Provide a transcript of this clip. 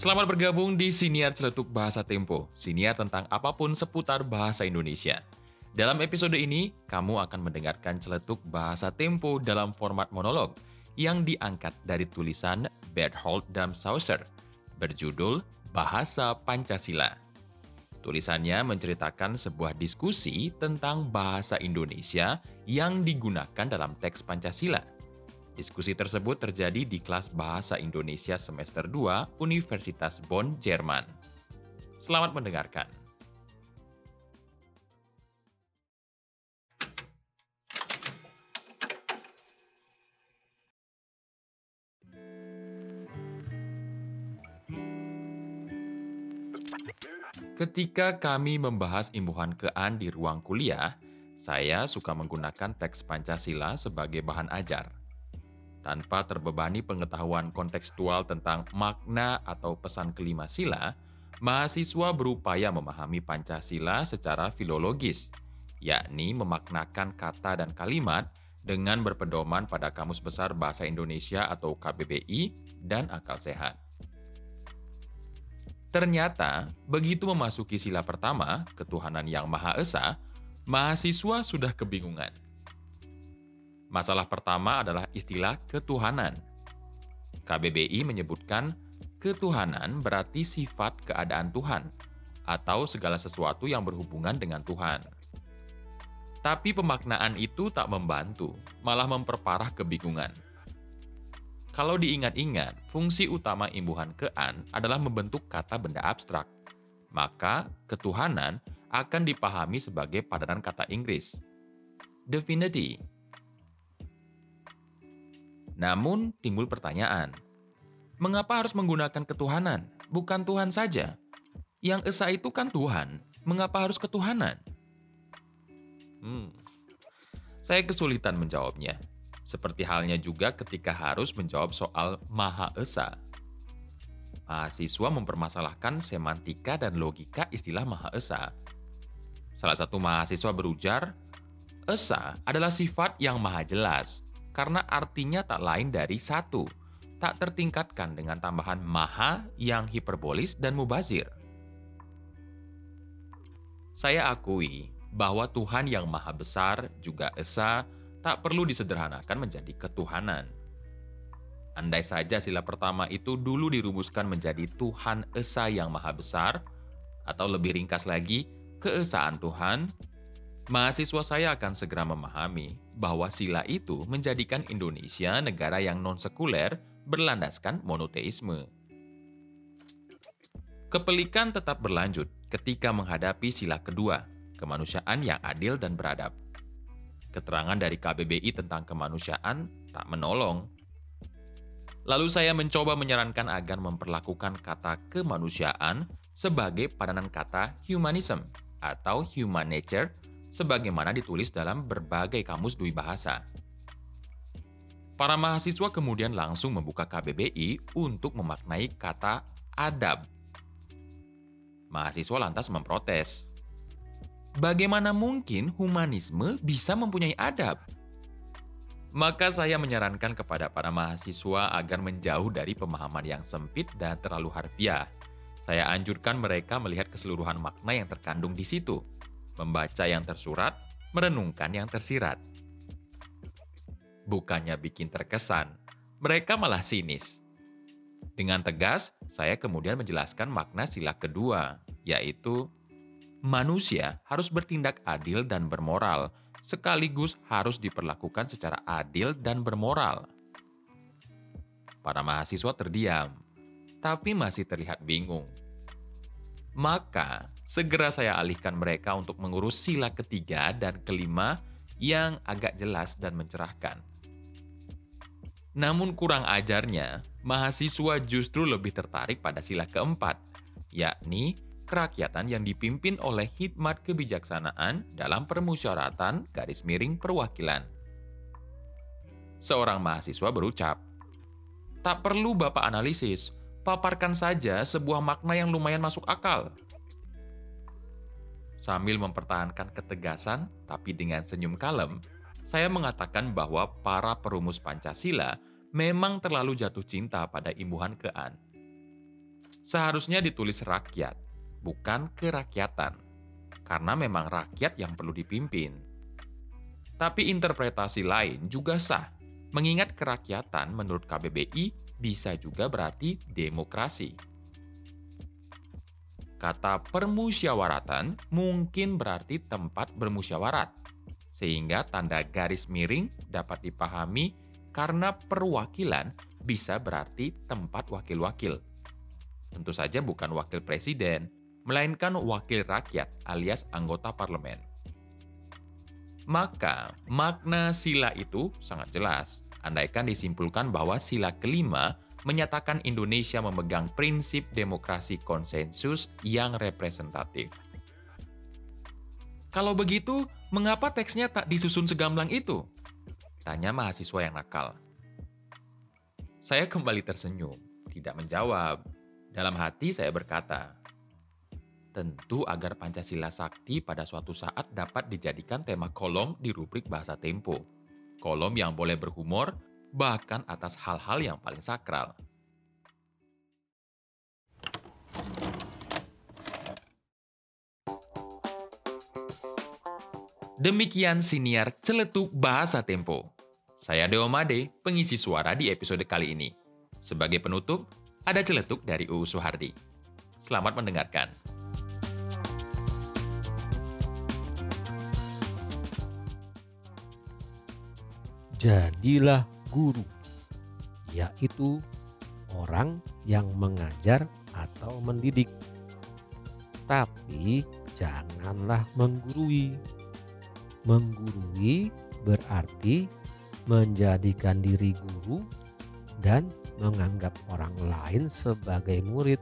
Selamat bergabung di Siniar Celetuk Bahasa Tempo, siniar tentang apa pun seputar bahasa Indonesia. Dalam episode ini, kamu akan mendengarkan celetuk bahasa Tempo dalam format monolog yang diangkat dari tulisan Berthold dan Sauser berjudul Bahasa Pancasila. Tulisannya menceritakan sebuah diskusi tentang bahasa Indonesia yang digunakan dalam teks Pancasila. Diskusi tersebut terjadi di kelas Bahasa Indonesia semester 2 Universitas Bonn, Jerman. Selamat mendengarkan. Ketika kami membahas imbuhan kean di ruang kuliah, saya suka menggunakan teks Pancasila sebagai bahan ajar. Tanpa terbebani pengetahuan kontekstual tentang makna atau pesan kelima sila, mahasiswa berupaya memahami Pancasila secara filologis, yakni memaknakan kata dan kalimat dengan berpedoman pada Kamus Besar Bahasa Indonesia atau KBBI dan akal sehat. Ternyata, begitu memasuki sila pertama, ketuhanan yang Maha Esa, mahasiswa sudah kebingungan. Masalah pertama adalah istilah ketuhanan. KBBI menyebutkan ketuhanan berarti sifat keadaan Tuhan atau segala sesuatu yang berhubungan dengan Tuhan. Tapi pemaknaan itu tak membantu, malah memperparah kebingungan. Kalau diingat-ingat, fungsi utama imbuhan kean adalah membentuk kata benda abstrak. Maka, ketuhanan akan dipahami sebagai padanan kata Inggris. Divinity. Namun, timbul pertanyaan. Mengapa harus menggunakan ketuhanan, bukan Tuhan saja? Yang Esa itu kan Tuhan, mengapa harus ketuhanan? Hmm, saya kesulitan menjawabnya. Seperti halnya juga ketika harus menjawab soal Maha Esa. Mahasiswa mempermasalahkan semantika dan logika istilah Maha Esa. Salah satu mahasiswa berujar, Esa adalah sifat yang maha jelas, karena artinya tak lain dari satu, tak tertingkatkan dengan tambahan maha yang hiperbolis dan mubazir. Saya akui bahwa Tuhan yang maha besar juga Esa tak perlu disederhanakan menjadi ketuhanan. Andai saja sila pertama itu dulu dirumuskan menjadi Tuhan Esa yang Maha Besar, atau lebih ringkas lagi, keesaan Tuhan, mahasiswa saya akan segera memahami bahwa sila itu menjadikan Indonesia negara yang non-sekuler berlandaskan monoteisme. Kepelikan tetap berlanjut ketika menghadapi sila kedua, kemanusiaan yang adil dan beradab. Keterangan dari KBBI tentang kemanusiaan tak menolong. Lalu saya mencoba menyarankan agar memperlakukan kata kemanusiaan sebagai padanan kata humanism atau human nature sebagaimana ditulis dalam berbagai kamus dui bahasa. Para mahasiswa kemudian langsung membuka KBBI untuk memaknai kata adab. Mahasiswa lantas memprotes. Bagaimana mungkin humanisme bisa mempunyai adab? Maka saya menyarankan kepada para mahasiswa agar menjauh dari pemahaman yang sempit dan terlalu harfiah. Saya anjurkan mereka melihat keseluruhan makna yang terkandung di situ, membaca yang tersurat, merenungkan yang tersirat. Bukannya bikin terkesan, mereka malah sinis. Dengan tegas, saya kemudian menjelaskan makna sila kedua, yaitu manusia harus bertindak adil dan bermoral, sekaligus harus diperlakukan secara adil dan bermoral. Para mahasiswa terdiam, tapi masih terlihat bingung. Maka, segera saya alihkan mereka untuk mengurus sila ketiga dan kelima yang agak jelas dan mencerahkan. Namun kurang ajarnya, mahasiswa justru lebih tertarik pada sila keempat, yakni kerakyatan yang dipimpin oleh hikmat kebijaksanaan dalam permusyawaratan garis miring perwakilan. Seorang mahasiswa berucap, Tak perlu Bapak analisis, paparkan saja sebuah makna yang lumayan masuk akal. Sambil mempertahankan ketegasan, tapi dengan senyum kalem, saya mengatakan bahwa para perumus Pancasila memang terlalu jatuh cinta pada imbuhan kean seharusnya ditulis rakyat, bukan kerakyatan. Karena memang rakyat yang perlu dipimpin. Tapi interpretasi lain juga sah, mengingat kerakyatan menurut KBBI bisa juga berarti demokrasi. Kata permusyawaratan mungkin berarti tempat bermusyawarat, sehingga tanda garis miring dapat dipahami karena perwakilan bisa berarti tempat wakil-wakil. Tentu saja bukan wakil presiden, melainkan wakil rakyat alias anggota parlemen. Maka, makna sila itu sangat jelas. Andaikan disimpulkan bahwa sila kelima menyatakan Indonesia memegang prinsip demokrasi konsensus yang representatif. Kalau begitu, mengapa teksnya tak disusun segamblang itu? Tanya mahasiswa yang nakal. Saya kembali tersenyum, tidak menjawab. Dalam hati saya berkata, tentu agar Pancasila Sakti pada suatu saat dapat dijadikan tema kolom di rubrik bahasa Tempo. Kolom yang boleh berhumor bahkan atas hal-hal yang paling sakral. Demikian siniar celetuk bahasa Tempo. Saya Deo Made, pengisi suara di episode kali ini. Sebagai penutup, ada celetuk dari UU Suhardi. Selamat mendengarkan. Jadilah guru, yaitu orang yang mengajar atau mendidik. Tapi janganlah menggurui. Menggurui berarti menjadikan diri guru dan menganggap orang lain sebagai murid.